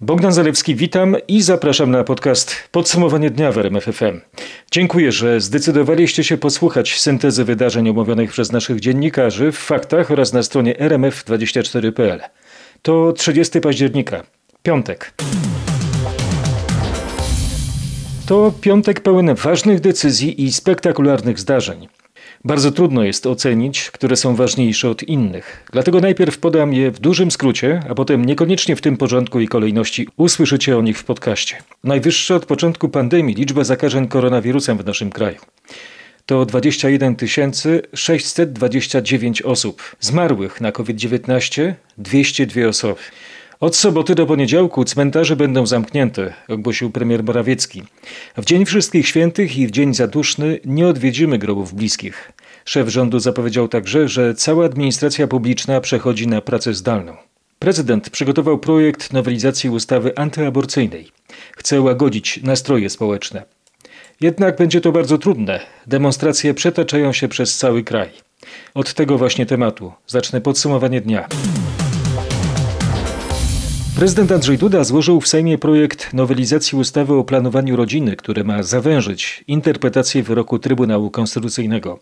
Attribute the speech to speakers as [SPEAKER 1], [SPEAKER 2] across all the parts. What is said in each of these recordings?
[SPEAKER 1] Bogdan Zalewski, witam i zapraszam na podcast Podsumowanie dnia w RMF FM. Dziękuję, że zdecydowaliście się posłuchać syntezy wydarzeń omówionych przez naszych dziennikarzy w faktach oraz na stronie rmf24.pl. To 30 października, piątek. To piątek pełen ważnych decyzji i spektakularnych zdarzeń. Bardzo trudno jest ocenić, które są ważniejsze od innych. Dlatego najpierw podam je w dużym skrócie, a potem niekoniecznie w tym porządku i kolejności usłyszycie o nich w podcaście. Najwyższa od początku pandemii liczba zakażeń koronawirusem w naszym kraju. To 21 629 osób. Zmarłych na COVID-19 202 osoby. Od soboty do poniedziałku cmentarze będą zamknięte, ogłosił premier Morawiecki. W Dzień Wszystkich Świętych i w Dzień Zaduszny nie odwiedzimy grobów bliskich. Szef rządu zapowiedział także, że cała administracja publiczna przechodzi na pracę zdalną. Prezydent przygotował projekt nowelizacji ustawy antyaborcyjnej. Chce łagodzić nastroje społeczne. Jednak będzie to bardzo trudne. Demonstracje przetaczają się przez cały kraj. Od tego właśnie tematu zacznę podsumowanie dnia. Prezydent Andrzej Duda złożył w Sejmie projekt nowelizacji ustawy o planowaniu rodziny, który ma zawężyć interpretację wyroku Trybunału Konstytucyjnego.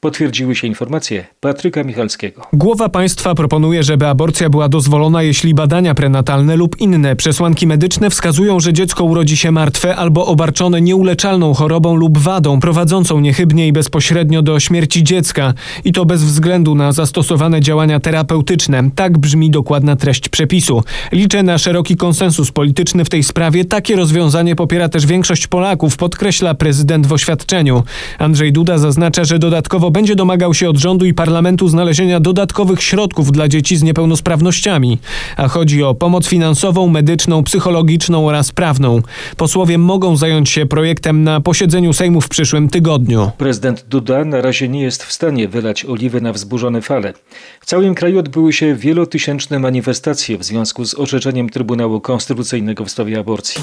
[SPEAKER 1] Potwierdziły się informacje Patryka Michalskiego.
[SPEAKER 2] Głowa państwa proponuje, żeby aborcja była dozwolona, jeśli badania prenatalne lub inne przesłanki medyczne wskazują, że dziecko urodzi się martwe albo obarczone nieuleczalną chorobą lub wadą prowadzącą niechybnie i bezpośrednio do śmierci dziecka i to bez względu na zastosowane działania terapeutyczne. Tak brzmi dokładna treść przepisu. Liczę na szeroki konsensus polityczny w tej sprawie. Takie rozwiązanie popiera też większość Polaków, podkreśla prezydent w oświadczeniu. Andrzej Duda zaznacza, że dodatkowo będzie domagał się od rządu i parlamentu znalezienia dodatkowych środków dla dzieci z niepełnosprawnościami, a chodzi o pomoc finansową, medyczną, psychologiczną oraz prawną. Posłowie mogą zająć się projektem na posiedzeniu Sejmu w przyszłym tygodniu.
[SPEAKER 1] Prezydent Duda na razie nie jest w stanie wylać oliwy na wzburzone fale. W całym kraju odbyły się wielotysięczne manifestacje w związku z orzeczeniem Trybunału Konstytucyjnego w sprawie aborcji.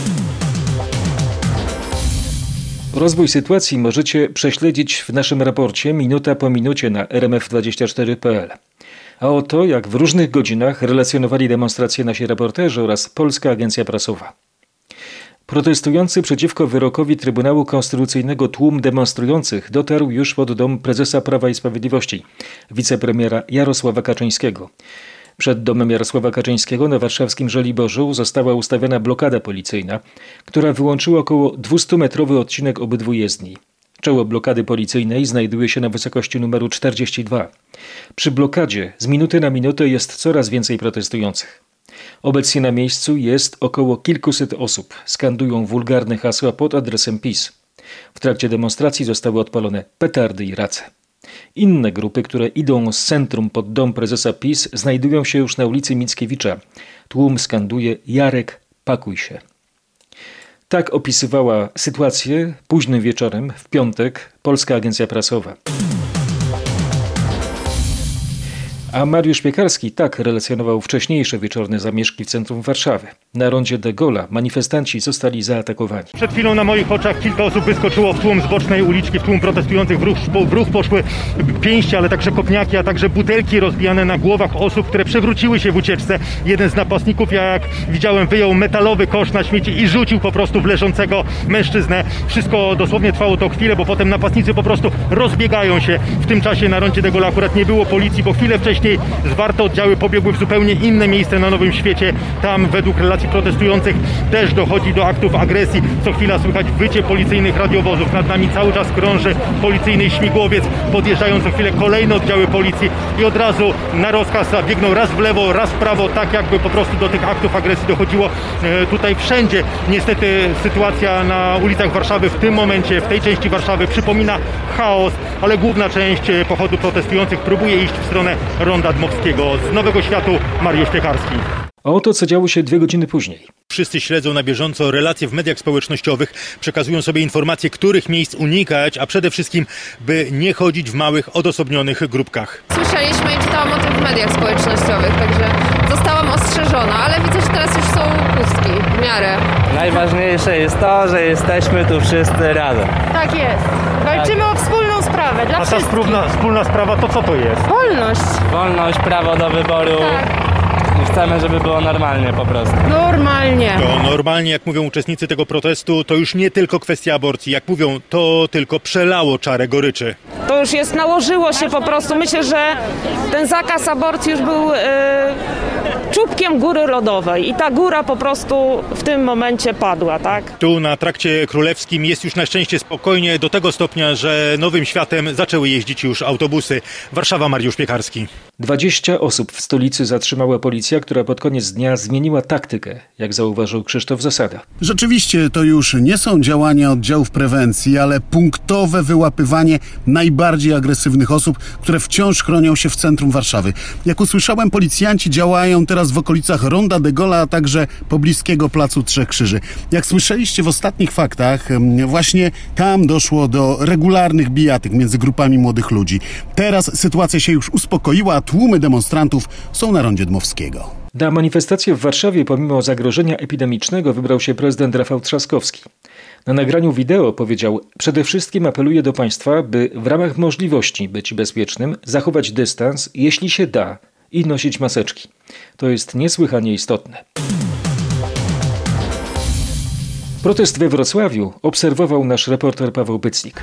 [SPEAKER 1] Rozwój sytuacji możecie prześledzić w naszym raporcie minuta po minucie na rmf24.pl. A oto jak w różnych godzinach relacjonowali demonstracje nasi reporterzy oraz Polska Agencja Prasowa. Protestujący przeciwko wyrokowi Trybunału Konstytucyjnego tłum demonstrujących dotarł już pod dom prezesa Prawa i Sprawiedliwości, wicepremiera Jarosława Kaczyńskiego. Przed domem Jarosława Kaczyńskiego na warszawskim Żoliborzu została ustawiona blokada policyjna, która wyłączyła około 200-metrowy odcinek obydwu jezdni. Czoło blokady policyjnej znajduje się na wysokości numeru 42. Przy blokadzie z minuty na minutę jest coraz więcej protestujących. Obecnie na miejscu jest około kilkuset osób. Skandują wulgarne hasła pod adresem PiS. W trakcie demonstracji zostały odpalone petardy i race. Inne grupy, które idą z centrum pod dom prezesa PiS, znajdują się już na ulicy Mickiewicza. Tłum skanduje Jarek, pakuj się. Tak opisywała sytuację późnym wieczorem w piątek Polska Agencja Prasowa. A Mariusz Piekarski tak relacjonował wcześniejsze wieczorne zamieszki w centrum Warszawy. Na rondzie de Gola manifestanci zostali zaatakowani.
[SPEAKER 3] Przed chwilą na moich oczach kilka osób wyskoczyło w tłum z bocznej uliczki, w tłum protestujących. W ruch, w ruch poszły pięści, ale także kopniaki, a także butelki rozbijane na głowach osób, które przewróciły się w ucieczce. Jeden z napastników, jak widziałem, wyjął metalowy kosz na śmieci i rzucił po prostu w leżącego mężczyznę. Wszystko dosłownie trwało to chwilę, bo potem napastnicy po prostu rozbiegają się. W tym czasie na rondzie de Gola akurat nie było policji, bo chwilę wcześniej zwarte oddziały pobiegły w zupełnie inne miejsce na Nowym Świecie. Tam według relacji protestujących też dochodzi do aktów agresji. Co chwila słychać wycie policyjnych radiowozów. Nad nami cały czas krąży policyjny śmigłowiec. Podjeżdżają co chwilę kolejne oddziały policji i od razu na rozkaz biegną raz w lewo, raz w prawo, tak jakby po prostu do tych aktów agresji dochodziło e, tutaj wszędzie. Niestety sytuacja na ulicach Warszawy w tym momencie, w tej części Warszawy przypomina chaos, ale główna część e, pochodu protestujących próbuje iść w stronę ronda Dmowskiego. Z Nowego Światu Mariusz Piekarski.
[SPEAKER 1] A oto co działo się dwie godziny później.
[SPEAKER 3] Wszyscy śledzą na bieżąco relacje w mediach społecznościowych, przekazują sobie informacje, których miejsc unikać, a przede wszystkim, by nie chodzić w małych, odosobnionych grupkach.
[SPEAKER 4] Słyszeliśmy i czytałam o tym w mediach społecznościowych, także zostałam ostrzeżona, ale widzę, że teraz już są pustki w miarę.
[SPEAKER 5] Najważniejsze jest to, że jesteśmy tu wszyscy razem.
[SPEAKER 6] Tak jest. Walczymy o wspólną sprawę dla
[SPEAKER 3] A ta
[SPEAKER 6] wszystkich.
[SPEAKER 3] wspólna, wspólna sprawa to co to jest?
[SPEAKER 6] Wolność.
[SPEAKER 5] Wolność, prawo do wyboru.
[SPEAKER 6] Tak.
[SPEAKER 5] Chcemy, żeby było normalnie po prostu.
[SPEAKER 6] Normalnie.
[SPEAKER 3] To normalnie, jak mówią uczestnicy tego protestu, to już nie tylko kwestia aborcji. Jak mówią, to tylko przelało czarę goryczy.
[SPEAKER 7] To już jest, nałożyło się po prostu. Myślę, że ten zakaz aborcji już był e, czubkiem góry lodowej i ta góra po prostu w tym momencie padła, tak?
[SPEAKER 3] Tu na trakcie królewskim jest już na szczęście spokojnie do tego stopnia, że nowym światem zaczęły jeździć już autobusy. Warszawa, Mariusz Piekarski.
[SPEAKER 1] 20 osób w stolicy zatrzymała policja, która pod koniec dnia zmieniła taktykę, jak zauważył Krzysztof Zasada.
[SPEAKER 8] Rzeczywiście to już nie są działania oddziałów prewencji, ale punktowe wyłapywanie najbardziej agresywnych osób, które wciąż chronią się w centrum Warszawy. Jak usłyszałem, policjanci działają teraz w okolicach Ronda de Gola, a także pobliskiego Placu Trzech Krzyży. Jak słyszeliście w ostatnich faktach, właśnie tam doszło do regularnych bijatyk między grupami młodych ludzi. Teraz sytuacja się już uspokoiła, tłumy demonstrantów są na rondzie Dmowskiego.
[SPEAKER 1] Na manifestację w Warszawie pomimo zagrożenia epidemicznego wybrał się prezydent Rafał Trzaskowski. Na nagraniu wideo powiedział: Przede wszystkim apeluję do Państwa, by w ramach możliwości być bezpiecznym, zachować dystans, jeśli się da, i nosić maseczki. To jest niesłychanie istotne. Protest we Wrocławiu obserwował nasz reporter Paweł Pycnik.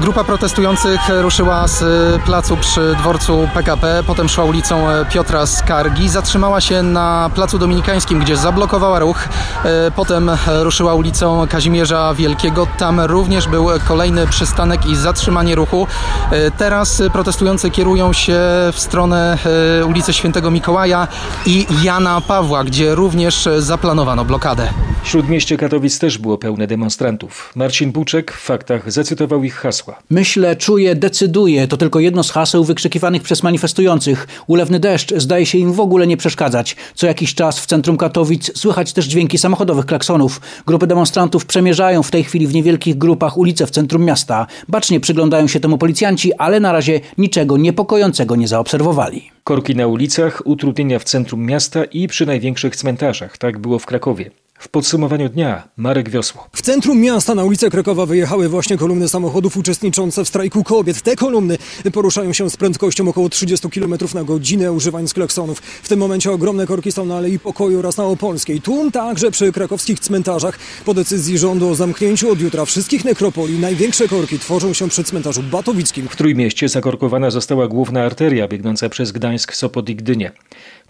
[SPEAKER 9] Grupa protestujących ruszyła z placu przy dworcu PKP, potem szła ulicą Piotra Skargi, zatrzymała się na placu dominikańskim, gdzie zablokowała ruch, E, potem ruszyła ulicą Kazimierza Wielkiego, tam również był kolejny przystanek i zatrzymanie ruchu. E, Teraz protestujący kierują się w stronę e, ulicy Świętego Mikołaja i Jana Pawła, gdzie również zaplanowano blokadę.
[SPEAKER 1] Śródmieście Katowic też było pełne demonstrantów. Marcin Buczek w faktach zacytował ich hasła.
[SPEAKER 10] Myślę, czuję, decyduję. To tylko jedno z haseł wykrzykiwanych przez manifestujących. Ulewny deszcz zdaje się im w ogóle nie przeszkadzać. Co jakiś czas w centrum Katowic słychać też dźwięki samochodowych klaksonów. Grupy demonstrantów przemierzają w tej chwili w niewielkich grupach ulice w centrum miasta. Bacznie przyglądają się temu policjanci, ale na razie niczego niepokojącego nie zaobserwowali.
[SPEAKER 1] Korki na ulicach, utrudnienia w centrum miasta i przy największych cmentarzach. Tak było w Krakowie. W podsumowaniu dnia Marek Wiosło.
[SPEAKER 11] W centrum miasta na ulicę Krakowa wyjechały właśnie kolumny samochodów uczestniczące w strajku kobiet. Te kolumny poruszają się z prędkością około 30 km na godzinę, używając klaksonów. W tym momencie ogromne korki są na Alei Pokoju oraz na Opolskiej. Tłum także przy krakowskich cmentarzach. Po decyzji rządu o zamknięciu od jutra wszystkich nekropolii największe korki tworzą się przy cmentarzu Batowickim.
[SPEAKER 1] W Trójmieście zakorkowana została główna arteria biegnąca przez Gdańsk, Sopot i Gdynię.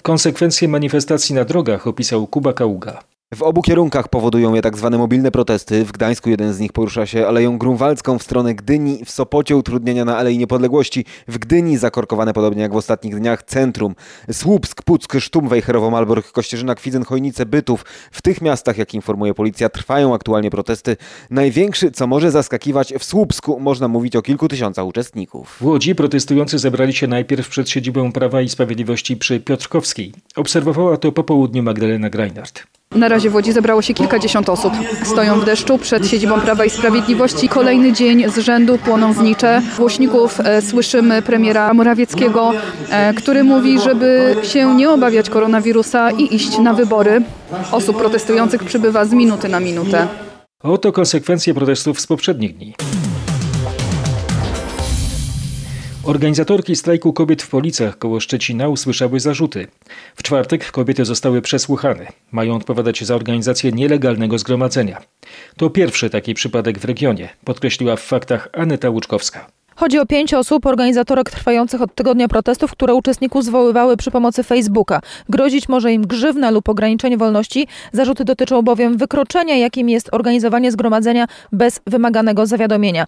[SPEAKER 1] Konsekwencje manifestacji na drogach opisał Kuba Kaługa.
[SPEAKER 12] W obu kierunkach powodują je tak zwane mobilne protesty. W Gdańsku jeden z nich porusza się Aleją Grunwaldzką w stronę Gdyni, w Sopocie utrudnienia na Alei Niepodległości, w Gdyni zakorkowane podobnie jak w ostatnich dniach centrum. Słupsk, Puck, Sztum, Wejherowo, Malbork, Kościerzyna, Kwidzyn, Chojnice, Bytów. W tych miastach, jak informuje policja, trwają aktualnie protesty. Największy, co może zaskakiwać, w Słupsku można mówić o kilku tysiącach uczestników.
[SPEAKER 1] W Łodzi protestujący zebrali się najpierw przed siedzibą Prawa i Sprawiedliwości przy Piotrkowskiej. Obserwowała to po południu Magdalena Greinert.
[SPEAKER 13] Na razie w Łodzi zebrało się kilkadziesiąt osób. Stoją w deszczu przed siedzibą Prawa i Sprawiedliwości. Kolejny dzień z rzędu płoną znicze. Głośników e, słyszymy premiera Morawieckiego, e, który mówi, żeby się nie obawiać koronawirusa i iść na wybory. Osób protestujących przybywa z minuty na minutę.
[SPEAKER 1] Oto konsekwencje protestów z poprzednich dni. Organizatorki strajku kobiet w Policach koło Szczecina usłyszały zarzuty. W czwartek kobiety zostały przesłuchane. Mają odpowiadać za organizację nielegalnego zgromadzenia. To pierwszy taki przypadek w regionie, podkreśliła w faktach Aneta Łuczkowska.
[SPEAKER 14] Chodzi o pięć osób, organizatorek trwających od tygodnia protestów, które uczestników zwoływały przy pomocy Facebooka. Grozić może im grzywna lub ograniczenie wolności. Zarzuty dotyczą bowiem wykroczenia, jakim jest organizowanie zgromadzenia bez wymaganego zawiadomienia.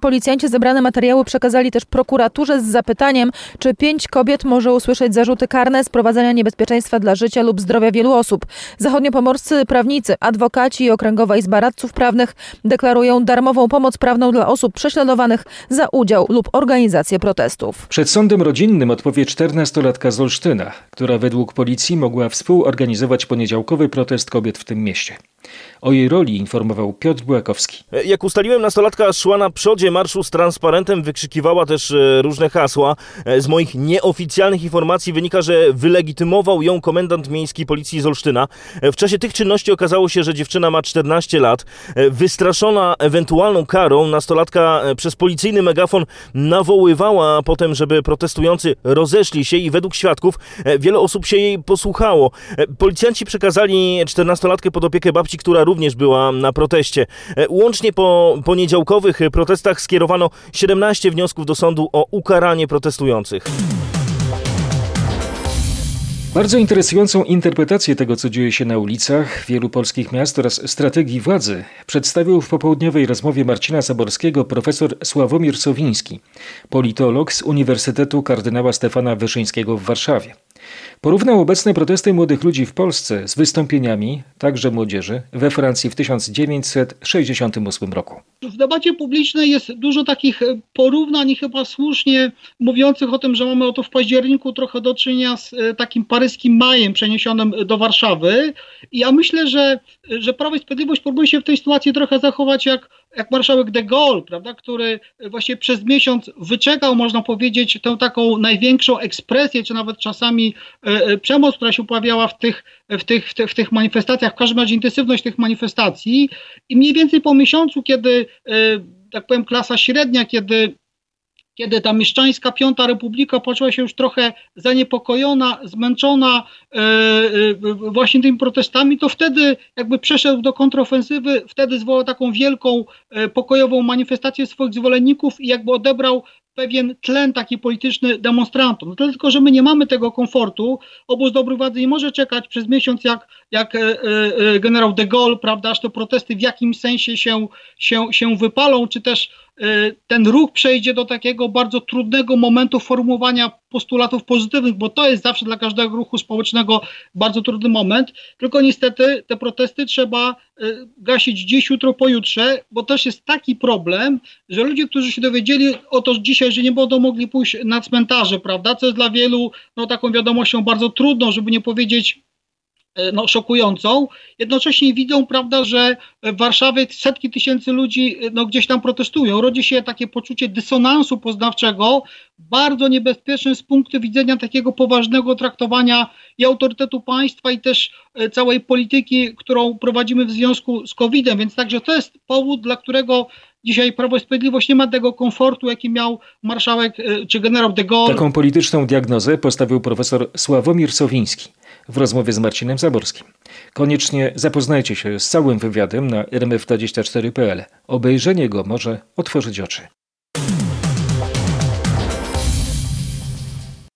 [SPEAKER 14] Policjanci zebrane materiały przekazali też prokuraturze z zapytaniem, czy pięć kobiet może usłyszeć zarzuty karne sprowadzania niebezpieczeństwa dla życia lub zdrowia wielu osób. Zachodniopomorscy prawnicy, adwokaci i Okręgowa Izba Radców Prawnych deklarują darmową pomoc prawną dla osób prześladowanych za udział lub organizację protestów.
[SPEAKER 1] Przed sądem rodzinnym odpowie 14-latka z Olsztyna, która według policji mogła współorganizować poniedziałkowy protest kobiet w tym mieście. O jej roli informował Piotr Błakowski.
[SPEAKER 15] Jak ustaliłem, nastolatka szła na przodzie marszu z transparentem, wykrzykiwała też e, różne hasła. E, Z moich nieoficjalnych informacji wynika, że wylegitymował ją komendant miejski policji z Olsztyna. E, W czasie tych czynności okazało się, że dziewczyna ma 14 lat. Wystraszona ewentualną karą, nastolatka przez policyjny megafon nawoływała potem, żeby protestujący rozeszli się i według świadków wiele osób się jej posłuchało. Policjanci przekazali 14-latkę pod opiekę babci, która również była na proteście. E, Łącznie po poniedziałkowych protestach skierowano 17 wniosków do sądu o ukaranie protestujących.
[SPEAKER 1] Bardzo interesującą interpretację tego, co dzieje się na ulicach wielu polskich miast oraz strategii władzy przedstawił w popołudniowej rozmowie Marcina Zaborskiego profesor Sławomir Sowiński, politolog z Uniwersytetu Kardynała Stefana Wyszyńskiego w Warszawie. Porównał obecne protesty młodych ludzi w Polsce z wystąpieniami, także młodzieży, we Francji w 1968 roku.
[SPEAKER 16] W debacie publicznej jest dużo takich porównań chyba słusznie mówiących o tym, że mamy oto w październiku trochę do czynienia z e, takim paryskim majem przeniesionym do Warszawy. I ja myślę, że, że Prawo i Sprawiedliwość próbuje się w tej sytuacji trochę zachować jak, jak marszałek de Gaulle, prawda, który właśnie przez miesiąc wyczekał, można powiedzieć, tę taką największą ekspresję, czy nawet czasami e, e, przemoc, która się pojawiała w tych, w, tych, w, tych, w tych manifestacjach, w każdym razie intensywność tych manifestacji. I mniej więcej po miesiącu, kiedy, e, tak powiem, klasa średnia, kiedy kiedy ta mieszczańska Piąta Republika poczuła się już trochę zaniepokojona, zmęczona e, e, właśnie tymi protestami, to wtedy jakby przeszedł do kontrofensywy, wtedy zwołał taką wielką e, pokojową manifestację swoich zwolenników i jakby odebrał pewien tlen taki polityczny demonstrantom. No tylko, że my nie mamy tego komfortu. Obóz dobrej władzy nie może czekać przez miesiąc jak, jak e, e, generał de Gaulle, prawda, aż te protesty w jakimś sensie się, się, się wypalą, czy też ten ruch przejdzie do takiego bardzo trudnego momentu formułowania postulatów pozytywnych, bo to jest zawsze dla każdego ruchu społecznego bardzo trudny moment. Tylko niestety te protesty trzeba y, gasić dziś, jutro, pojutrze, bo też jest taki problem, że ludzie, którzy się dowiedzieli o to dzisiaj, że nie będą mogli pójść na cmentarze, prawda, co jest dla wielu no, taką wiadomością bardzo trudną, żeby nie powiedzieć e, no, szokującą. Jednocześnie widzą, prawda, że w Warszawie setki tysięcy ludzi no, gdzieś tam protestują. Rodzi się takie poczucie dysonansu poznawczego, bardzo niebezpieczne z punktu widzenia takiego poważnego traktowania i autorytetu państwa, i też e, całej polityki, którą prowadzimy w związku z COVID-em. Więc także to jest powód, dla którego dzisiaj Prawo i Sprawiedliwość nie ma tego komfortu, jaki miał marszałek e, czy generał de Gaulle.
[SPEAKER 1] Taką polityczną diagnozę postawił profesor Sławomir Sowiński w rozmowie z Marcinem Zaborskim. Koniecznie zapoznajcie się z całym wywiadem na rmf24.pl. Obejrzenie go może otworzyć oczy.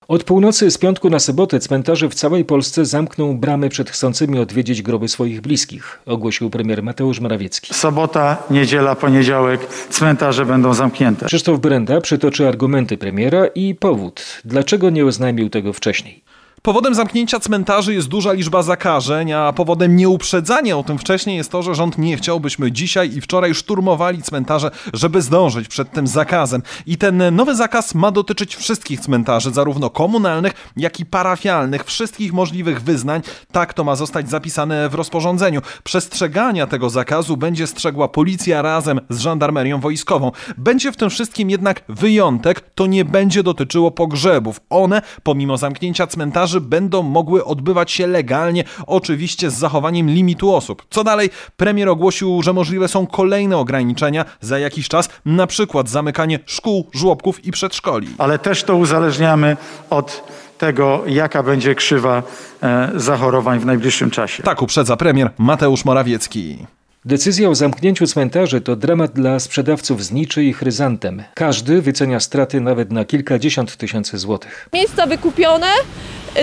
[SPEAKER 1] Od północy z piątku na sobotę cmentarze w całej Polsce zamkną bramy przed chcącymi odwiedzić groby swoich bliskich, ogłosił premier Mateusz Morawiecki.
[SPEAKER 17] Sobota, niedziela, poniedziałek cmentarze będą zamknięte.
[SPEAKER 1] Krzysztof Brenda przytoczy argumenty premiera i powód, dlaczego nie oznajmił tego wcześniej.
[SPEAKER 18] Powodem zamknięcia cmentarzy jest duża liczba zakażeń, a powodem nieuprzedzania o tym wcześniej jest to, że rząd nie chciał, byśmy dzisiaj i wczoraj szturmowali cmentarze, żeby zdążyć przed tym zakazem. I ten nowy zakaz ma dotyczyć wszystkich cmentarzy, zarówno komunalnych, jak i parafialnych, wszystkich możliwych wyznań. Tak to ma zostać zapisane w rozporządzeniu. Przestrzegania tego zakazu będzie strzegła policja razem z żandarmerią wojskową. Będzie w tym wszystkim jednak wyjątek, to nie będzie dotyczyło pogrzebów. One, pomimo zamknięcia cmentarzy, będą mogły odbywać się legalnie, oczywiście z zachowaniem limitu osób. Co dalej? Premier ogłosił, że możliwe są kolejne ograniczenia za jakiś czas, na przykład zamykanie szkół, żłobków i przedszkoli.
[SPEAKER 17] Ale też to uzależniamy od tego, jaka będzie krzywa e, zachorowań w najbliższym czasie.
[SPEAKER 18] Tak uprzedza premier Mateusz Morawiecki.
[SPEAKER 1] Decyzja o zamknięciu cmentarzy to dramat dla sprzedawców zniczy i chryzantem. Każdy wycenia straty nawet na kilkadziesiąt tysięcy złotych.
[SPEAKER 19] Miejsca wykupione,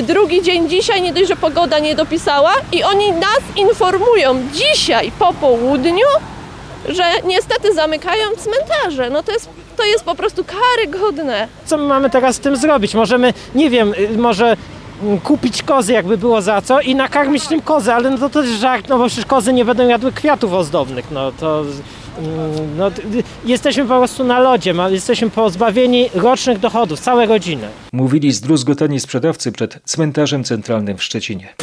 [SPEAKER 19] drugi dzień dzisiaj, nie dość, że pogoda nie dopisała i oni nas informują dzisiaj po południu, że niestety zamykają cmentarze. No to jest, to jest po prostu karygodne.
[SPEAKER 20] Co my mamy teraz z tym zrobić? Możemy, nie wiem, y, może
[SPEAKER 21] kupić kozy, jakby było za co i nakarmić tym kozy, ale no to też żart, no bo przecież kozy nie będą jadły kwiatów ozdobnych, no to... mm, No, jesteśmy po prostu na lodzie, jesteśmy pozbawieni rocznych dochodów, całe rodziny.
[SPEAKER 1] Mówili zdruzgotani sprzedawcy przed cmentarzem centralnym w Szczecinie.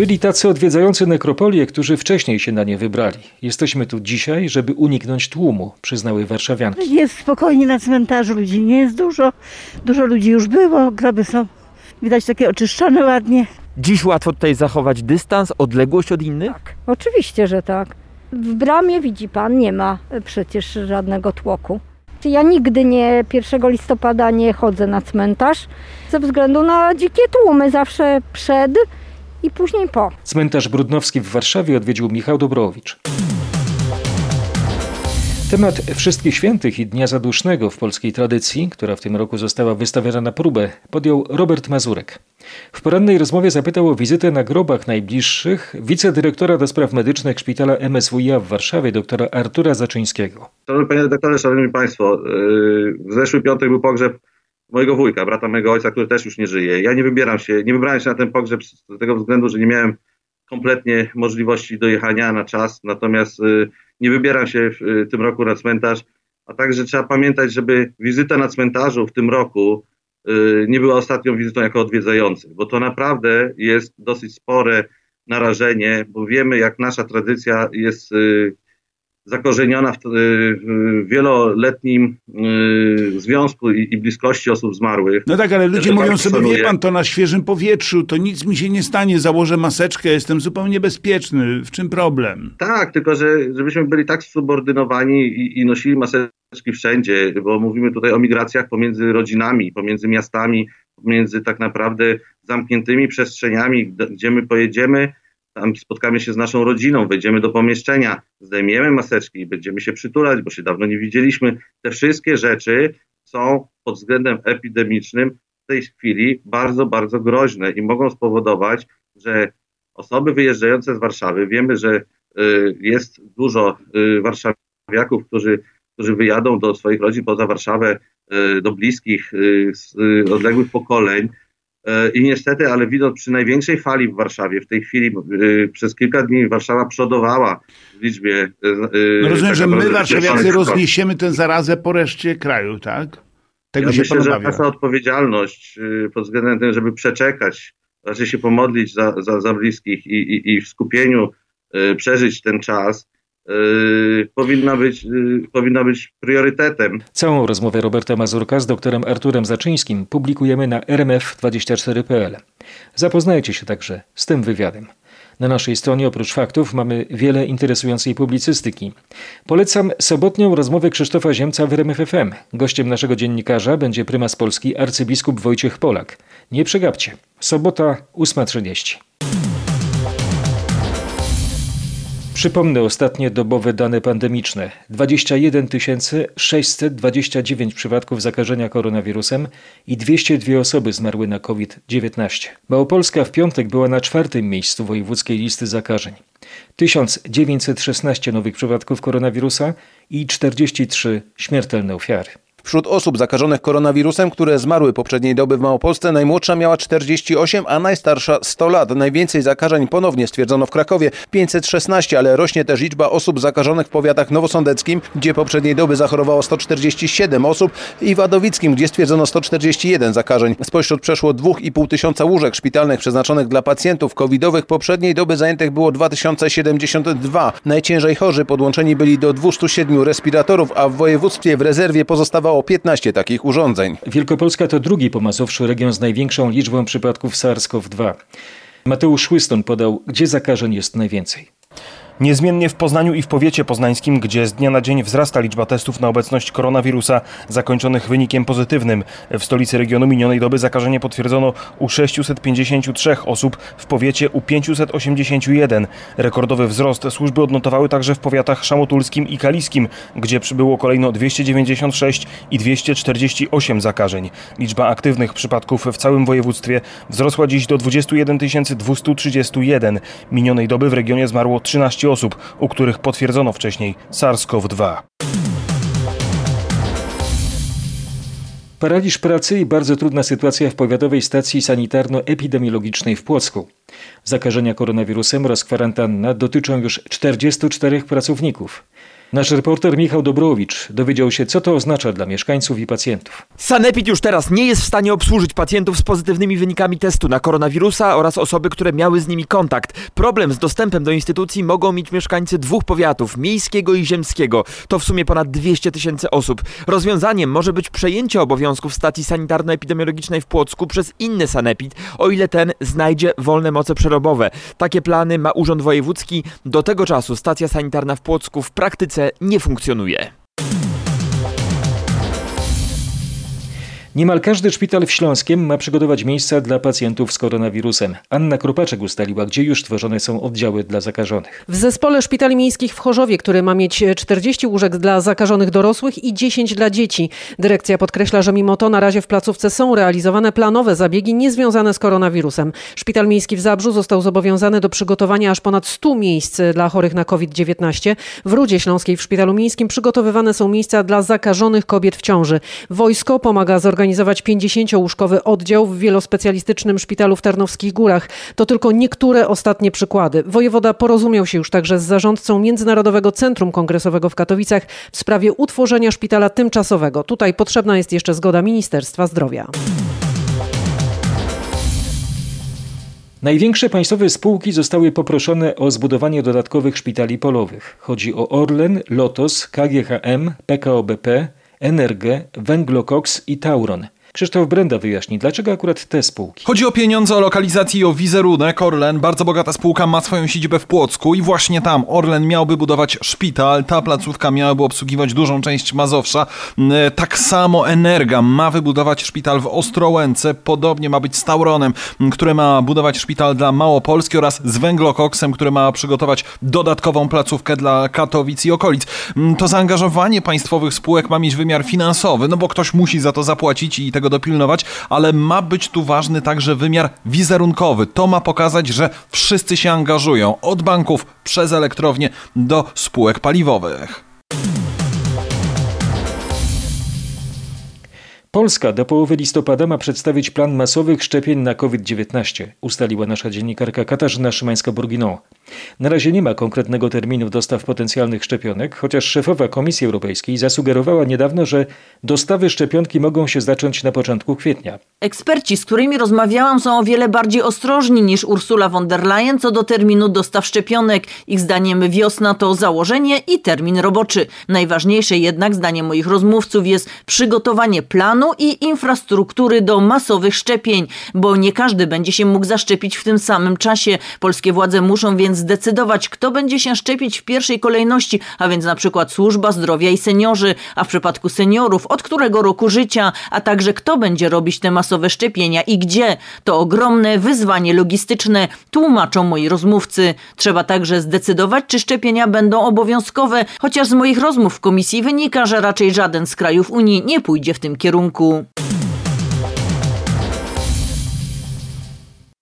[SPEAKER 1] Byli tacy odwiedzający nekropolię, którzy wcześniej się na nie wybrali. Jesteśmy tu dzisiaj, żeby uniknąć tłumu, przyznały warszawianki.
[SPEAKER 20] Jest spokojnie na cmentarzu, ludzi nie jest dużo. Dużo ludzi już było, groby są widać takie oczyszczone ładnie.
[SPEAKER 22] Dziś łatwo tutaj zachować dystans, odległość od innych?
[SPEAKER 23] Oczywiście, że tak. W bramie widzi pan, nie ma przecież żadnego tłoku. Ja nigdy nie 1 listopada nie chodzę na cmentarz ze względu na dzikie tłumy, zawsze przed i później po.
[SPEAKER 1] Cmentarz Brudnowski w Warszawie odwiedził Michał Dobrowicz. Temat Wszystkich Świętych i Dnia Zadusznego w polskiej tradycji, która w tym roku została wystawiona na próbę, podjął Robert Mazurek. W porannej rozmowie zapytał o wizytę na grobach najbliższych wicedyrektora do spraw medycznych szpitala MSWiA w Warszawie, doktora Artura Zaczyńskiego.
[SPEAKER 24] Szanowny panie redaktorze, szanowni państwo, yy, w zeszły piątek był pogrzeb mojego wujka, brata mojego ojca, który też już nie żyje. Ja nie wybieram się, nie wybrałem się na ten pogrzeb z tego względu, że nie miałem kompletnie możliwości dojechania na czas, natomiast yy, nie wybieram się w yy, tym roku na cmentarz, a także trzeba pamiętać, żeby wizyta na cmentarzu w tym roku yy, nie była ostatnią wizytą jako odwiedzający, bo to naprawdę jest dosyć spore narażenie, bo wiemy jak nasza tradycja jest yy, zakorzeniona w, w wieloletnim y, związku i, i bliskości osób zmarłych.
[SPEAKER 25] No tak, ale ludzie mówią sobie, wie pan, to na świeżym powietrzu, to nic mi się nie stanie, założę maseczkę, jestem zupełnie bezpieczny. W czym problem?
[SPEAKER 24] Tak, tylko że żebyśmy byli tak subordynowani i, i nosili maseczki wszędzie, bo mówimy tutaj o migracjach pomiędzy rodzinami, pomiędzy miastami, pomiędzy tak naprawdę zamkniętymi przestrzeniami, gdzie my pojedziemy, tam spotkamy się z naszą rodziną, wejdziemy do pomieszczenia, zdejmiemy maseczki, będziemy się przytulać, bo się dawno nie widzieliśmy. Te wszystkie rzeczy są pod względem epidemicznym w tej chwili bardzo, bardzo groźne i mogą spowodować, że osoby wyjeżdżające z Warszawy, wiemy, że y, jest dużo y, warszawiaków, którzy, którzy wyjadą do swoich rodzin poza Warszawę, y, do bliskich, y, z y, odległych pokoleń. Y, I niestety, ale widząc przy największej fali w Warszawie, w tej chwili y, przez kilka dni Warszawa przodowała w liczbie. y, y,
[SPEAKER 25] No rozumiem, że my warszawiacy rozniesiemy tę zarazę po reszcie kraju, tak? Tego
[SPEAKER 24] ja
[SPEAKER 25] się
[SPEAKER 24] myślę, że nasza odpowiedzialność pod względem tym, żeby przeczekać, raczej się pomodlić za, za, za bliskich i, i, i w skupieniu przeżyć ten czas, y, powinna, być, y, powinna być priorytetem.
[SPEAKER 1] Całą rozmowę Roberta Mazurka z doktorem Arturem Zaczyńskim publikujemy na rmf24.pl. Zapoznajcie się także z tym wywiadem. Na naszej stronie oprócz faktów mamy wiele interesującej publicystyki. Polecam sobotnią rozmowę Krzysztofa Ziemca w RMF FM. Gościem naszego dziennikarza będzie prymas Polski arcybiskup Wojciech Polak. Nie przegapcie. Sobota 8.30. Przypomnę ostatnie dobowe dane pandemiczne. 21 629 przypadków zakażenia koronawirusem i 202 osoby zmarły na COVID-19. Małopolska w piątek była na czwartym miejscu wojewódzkiej listy zakażeń. 1916 nowych przypadków koronawirusa i 43 śmiertelne ofiary.
[SPEAKER 26] Wśród osób zakażonych koronawirusem, które zmarły poprzedniej doby w Małopolsce, najmłodsza miała 48, a najstarsza 100 lat. Najwięcej zakażeń ponownie stwierdzono w Krakowie 516, ale rośnie też liczba osób zakażonych w powiatach nowosądeckim, gdzie poprzedniej doby zachorowało 147 osób i Wadowickim, gdzie stwierdzono 141 zakażeń. Spośród przeszło 2,5 tysiąca łóżek szpitalnych przeznaczonych dla pacjentów covidowych poprzedniej doby zajętych było 2072. Najciężej chorzy podłączeni byli do 207 respiratorów, a w województwie w rezerwie pozostawało 15 takich urządzeń.
[SPEAKER 1] Wielkopolska to drugi po Mazowszu region z największą liczbą przypadków SARS-CoV-2. Mateusz Łyston podał, gdzie zakażeń jest najwięcej.
[SPEAKER 27] Niezmiennie w Poznaniu i w powiecie poznańskim, gdzie z dnia na dzień wzrasta liczba testów na obecność koronawirusa zakończonych wynikiem pozytywnym. W stolicy regionu minionej doby zakażenie potwierdzono u 653 osób, w powiecie u 581. Rekordowy wzrost służby odnotowały także w powiatach szamotulskim i kaliskim, gdzie przybyło kolejno 296 i 248 zakażeń. Liczba aktywnych przypadków w całym województwie wzrosła dziś do 21 231. Minionej doby w regionie zmarło 13 osób, u których potwierdzono wcześniej SARS-CoV-2.
[SPEAKER 1] Paraliż pracy i bardzo trudna sytuacja w powiatowej stacji sanitarno-epidemiologicznej w Płocku. Zakażenia koronawirusem oraz kwarantanna dotyczą już 44 pracowników. Nasz reporter Michał Dobrowicz dowiedział się, co to oznacza dla mieszkańców i pacjentów.
[SPEAKER 22] Sanepid już teraz nie jest w stanie obsłużyć pacjentów z pozytywnymi wynikami testu na koronawirusa oraz osoby, które miały z nimi kontakt. Problem z dostępem do instytucji mogą mieć mieszkańcy dwóch powiatów, miejskiego i ziemskiego. To w sumie ponad 200 tysięcy osób. Rozwiązaniem może być przejęcie obowiązków stacji sanitarno-epidemiologicznej w Płocku przez inny sanepid, o ile ten znajdzie wolne moce przerobowe. Takie plany ma Urząd Wojewódzki. Do tego czasu stacja sanitarna w Płocku w praktyce nie funkcjonuje.
[SPEAKER 1] Niemal każdy szpital w Śląskiem ma przygotować miejsca dla pacjentów z koronawirusem. Anna Krupaczek ustaliła, gdzie już tworzone są oddziały dla zakażonych.
[SPEAKER 28] W zespole szpitali miejskich w Chorzowie, który ma mieć 40 łóżek dla zakażonych dorosłych i 10 dla dzieci. Dyrekcja podkreśla, że mimo to na razie w placówce są realizowane planowe zabiegi niezwiązane z koronawirusem. Szpital miejski w Zabrzu został zobowiązany do przygotowania aż ponad 100 miejsc dla chorych na COVID-19. W Rudzie Śląskiej w szpitalu miejskim przygotowywane są miejsca dla zakażonych kobiet w ciąży. Wojsko pomaga zorganizować zorganizować 50-łóżkowy oddział w wielospecjalistycznym szpitalu w Tarnowskich Górach. To tylko niektóre ostatnie przykłady. Wojewoda porozumiał się już także z zarządcą Międzynarodowego Centrum Kongresowego w Katowicach w sprawie utworzenia szpitala tymczasowego. Tutaj potrzebna jest jeszcze zgoda Ministerstwa Zdrowia.
[SPEAKER 1] Największe państwowe spółki zostały poproszone o zbudowanie dodatkowych szpitali polowych. Chodzi o Orlen, Lotos, KGHM, PKO BP, Energę, Węglokoks i Tauron. Krzysztof Brenda wyjaśni, dlaczego akurat te spółki.
[SPEAKER 18] Chodzi o pieniądze, o lokalizację i o wizerunek. Orlen, bardzo bogata spółka, ma swoją siedzibę w Płocku i właśnie tam Orlen miałby budować szpital. Ta placówka miałaby obsługiwać dużą część Mazowsza. Mm, tak samo Energa ma wybudować szpital w Ostrołęce. Podobnie ma być z Tauronem, mm, który ma budować szpital dla Małopolski oraz z Węglokoksem, który ma przygotować dodatkową placówkę dla Katowic i okolic. Mm, to zaangażowanie państwowych spółek ma mieć wymiar finansowy, no bo ktoś musi za to zapłacić i tego dopilnować, ale ma być tu ważny także wymiar wizerunkowy. To ma pokazać, że wszyscy się angażują, od banków przez elektrownie do spółek paliwowych.
[SPEAKER 1] Polska do połowy listopada ma przedstawić plan masowych szczepień na COVID-19, ustaliła nasza dziennikarka Katarzyna Szymańska-Burginą. Na razie nie ma konkretnego terminu dostaw potencjalnych szczepionek, chociaż szefowa Komisji Europejskiej zasugerowała niedawno, że dostawy szczepionki mogą się zacząć na początku kwietnia.
[SPEAKER 29] Eksperci, z którymi rozmawiałam, są o wiele bardziej ostrożni niż Ursula von der Leyen co do terminu dostaw szczepionek. Ich zdaniem wiosna to założenie i termin roboczy. Najważniejsze jednak, zdaniem moich rozmówców, jest przygotowanie planu i infrastruktury do masowych szczepień, bo nie każdy będzie się mógł zaszczepić w tym samym czasie. Polskie władze muszą więc zdecydować, kto będzie się szczepić w pierwszej kolejności, a więc na przykład służba zdrowia i seniorzy, a w przypadku seniorów od którego roku życia, a także kto będzie robić te masowe szczepienia i gdzie. To ogromne wyzwanie logistyczne, tłumaczą moi rozmówcy. Trzeba także zdecydować, czy szczepienia będą obowiązkowe, chociaż z moich rozmów w komisji wynika, że raczej żaden z krajów Unii nie pójdzie w tym kierunku. banco.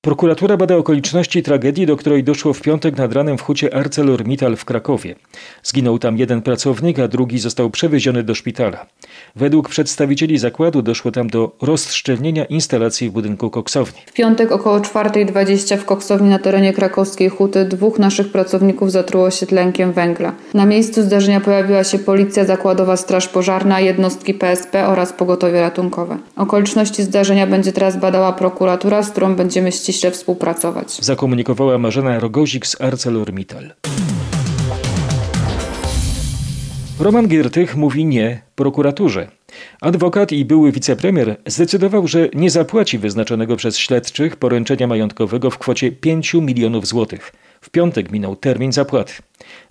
[SPEAKER 1] Prokuratura bada okoliczności tragedii, do której doszło w piątek nad ranem w hucie ArcelorMittal w Krakowie. Zginął tam jeden pracownik, a drugi został przewieziony do szpitala. Według przedstawicieli zakładu doszło tam do rozszczelnienia instalacji w budynku koksowni.
[SPEAKER 30] W piątek około 4.20 w koksowni na terenie krakowskiej huty dwóch naszych pracowników zatruło się tlenkiem węgla. Na miejscu zdarzenia pojawiła się policja zakładowa, straż pożarna, jednostki PSP oraz pogotowie ratunkowe. Okoliczności zdarzenia będzie teraz badała prokuratura, z którą będziemy ściśle ściśle współpracować.
[SPEAKER 1] Zakomunikowała Marzena Rogozik z ArcelorMittal. Roman Giertych mówi nie prokuraturze. Adwokat i były wicepremier zdecydował, że nie zapłaci wyznaczonego przez śledczych poręczenia majątkowego w kwocie 5 milionów złotych. W piątek minął termin zapłaty.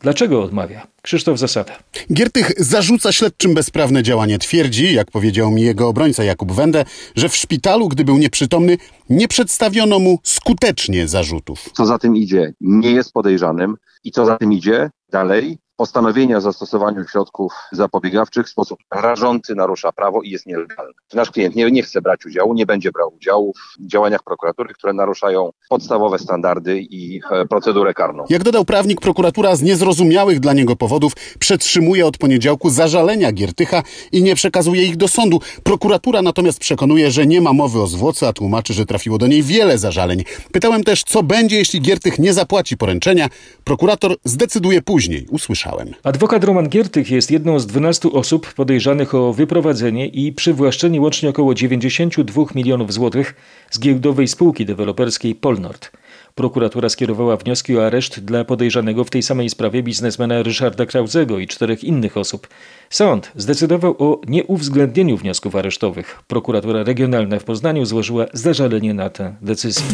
[SPEAKER 1] Dlaczego odmawia? Krzysztof Zasada.
[SPEAKER 31] Giertych zarzuca śledczym bezprawne działanie. Twierdzi, jak powiedział mi jego obrońca Jakub Wende, że w szpitalu, gdy był nieprzytomny, nie przedstawiono mu skutecznie zarzutów.
[SPEAKER 32] Co za tym idzie, nie jest podejrzanym i co za tym idzie dalej, postanowienie o zastosowaniu środków zapobiegawczych w sposób rażący narusza prawo i jest nielegalny. Nasz klient nie, nie chce brać udziału, nie będzie brał udziału w działaniach prokuratury, które naruszają podstawowe standardy i e, procedurę karną.
[SPEAKER 31] Jak dodał prawnik, prokuratura z niezrozumiałych dla niego powodów przetrzymuje od poniedziałku zażalenia Giertycha i nie przekazuje ich do sądu. Prokuratura natomiast przekonuje, że nie ma mowy o zwłoce, a tłumaczy, że trafiło do niej wiele zażaleń. Pytałem też, co będzie, jeśli Giertych nie zapłaci poręczenia. Prokurator zdecyduje później, usłyszałem.
[SPEAKER 1] Adwokat Roman Giertych jest jedną z 12 osób podejrzanych o wyprowadzenie i przywłaszczenie łącznie około 92 milionów złotych z giełdowej spółki deweloperskiej Polnord. Prokuratura skierowała wnioski o areszt dla podejrzanego w tej samej sprawie biznesmena Ryszarda Krauzego i czterech innych osób. Sąd zdecydował o nieuwzględnieniu wniosków aresztowych. Prokuratura Regionalna w Poznaniu złożyła zażalenie na tę decyzję.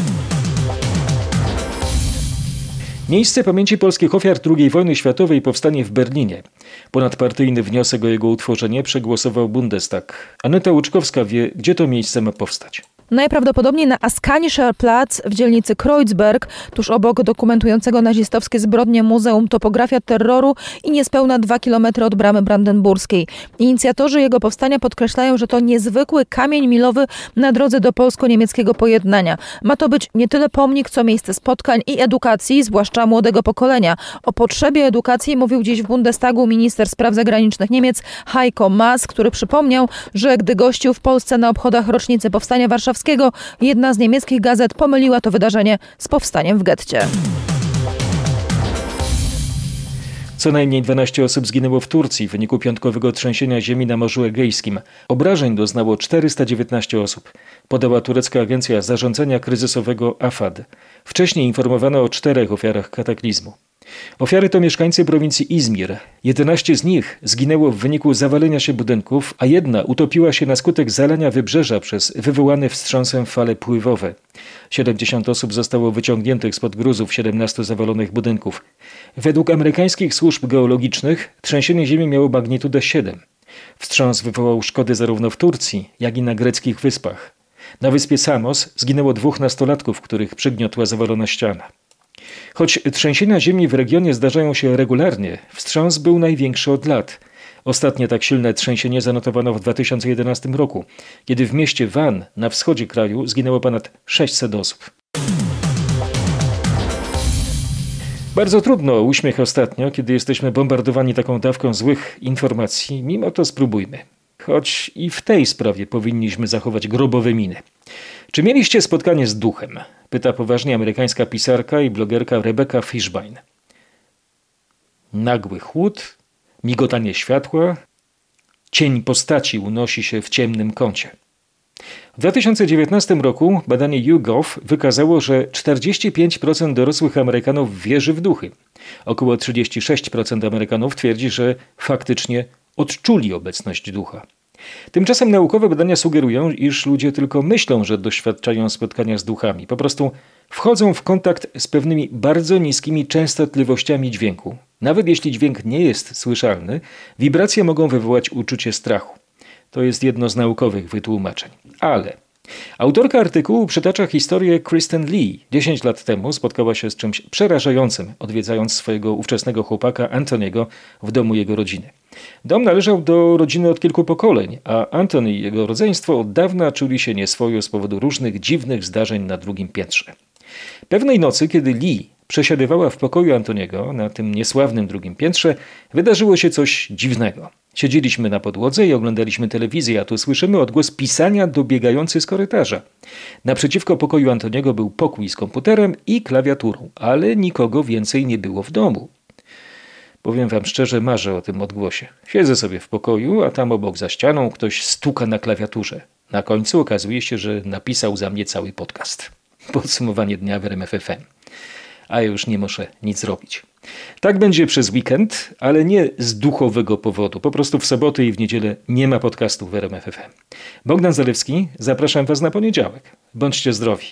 [SPEAKER 1] Miejsce pamięci polskich ofiar II wojny światowej powstanie w Berlinie. Ponadpartyjny wniosek o jego utworzenie przegłosował Bundestag. Aneta Łuczkowska wie, gdzie to miejsce ma powstać.
[SPEAKER 14] Najprawdopodobniej na Askanischer Platz w dzielnicy Kreuzberg, tuż obok dokumentującego nazistowskie zbrodnie Muzeum Topografia Terroru i niespełna dwa kilometry od bramy brandenburskiej. Inicjatorzy jego powstania podkreślają, że to niezwykły kamień milowy na drodze do polsko-niemieckiego pojednania. Ma to być nie tyle pomnik, co miejsce spotkań i edukacji, zwłaszcza młodego pokolenia. O potrzebie edukacji mówił dziś w Bundestagu minister spraw zagranicznych Niemiec Heiko Maas, który przypomniał, że gdy gościł w Polsce na obchodach rocznicy Powstania Warszawskiego, jedna z niemieckich gazet pomyliła to wydarzenie z powstaniem w getcie.
[SPEAKER 1] Co najmniej 12 osób zginęło w Turcji w wyniku piątkowego trzęsienia ziemi na Morzu Egejskim. Obrażeń doznało 419 osób, podała turecka agencja zarządzania kryzysowego AFAD. Wcześniej informowano o czterech ofiarach kataklizmu. Ofiary to mieszkańcy prowincji Izmir. 11 z nich zginęło w wyniku zawalenia się budynków, a jedna utopiła się na skutek zalania wybrzeża przez wywołane wstrząsem fale pływowe. 70 osób zostało wyciągniętych spod gruzów 17 zawalonych budynków. Według amerykańskich służb geologicznych trzęsienie ziemi miało magnitudę 7. Wstrząs wywołał szkody zarówno w Turcji, jak i na greckich wyspach. Na wyspie Samos zginęło dwóch nastolatków, których przygniotła zawalona ściana. Choć trzęsienia ziemi w regionie zdarzają się regularnie, wstrząs był największy od lat. Ostatnie tak silne trzęsienie zanotowano w 2011 roku, kiedy w mieście Van na wschodzie kraju zginęło ponad 600 osób. Bardzo trudno uśmiech ostatnio, kiedy jesteśmy bombardowani taką dawką złych informacji, mimo to spróbujmy. Choć i w tej sprawie powinniśmy zachować grobowe miny. Czy mieliście spotkanie z duchem? Pyta poważnie amerykańska pisarka i blogerka Rebecca Fishbein. Nagły chłód, migotanie światła, cień postaci unosi się w ciemnym kącie. W 2019 roku badanie YouGov wykazało, że 45% dorosłych Amerykanów wierzy w duchy. Około 36% Amerykanów twierdzi, że faktycznie odczuli obecność ducha. Tymczasem naukowe badania sugerują, iż ludzie tylko myślą, że doświadczają spotkania z duchami. Po prostu wchodzą w kontakt z pewnymi bardzo niskimi częstotliwościami dźwięku. Nawet jeśli dźwięk nie jest słyszalny, wibracje mogą wywołać uczucie strachu. To jest jedno z naukowych wytłumaczeń. Ale Autorka artykułu przytacza historię Kristen Lee. 10 lat temu spotkała się z czymś przerażającym, odwiedzając swojego ówczesnego chłopaka Antoniego w domu jego rodziny. Dom należał do rodziny od kilku pokoleń, a Antony i jego rodzeństwo od dawna czuli się nieswojo z powodu różnych dziwnych zdarzeń na drugim piętrze. Pewnej nocy, kiedy Lee przesiadywała w pokoju Antoniego na tym niesławnym drugim piętrze, wydarzyło się coś dziwnego. Siedzieliśmy na podłodze i oglądaliśmy telewizję, a tu słyszymy odgłos pisania dobiegający z korytarza. Naprzeciwko pokoju Antoniego był pokój z komputerem i klawiaturą, ale nikogo więcej nie było w domu. Powiem wam szczerze, marzę o tym odgłosie. Siedzę sobie w pokoju, a tam obok za ścianą ktoś stuka na klawiaturze. Na końcu okazuje się, że napisał za mnie cały podcast. Podsumowanie dnia w RMF FM. A już nie muszę nic zrobić. Tak będzie przez weekend, ale nie z duchowego powodu. Po prostu w soboty i w niedzielę nie ma podcastu w RMF FM. Bogdan Zalewski, zapraszam Was na poniedziałek. Bądźcie zdrowi.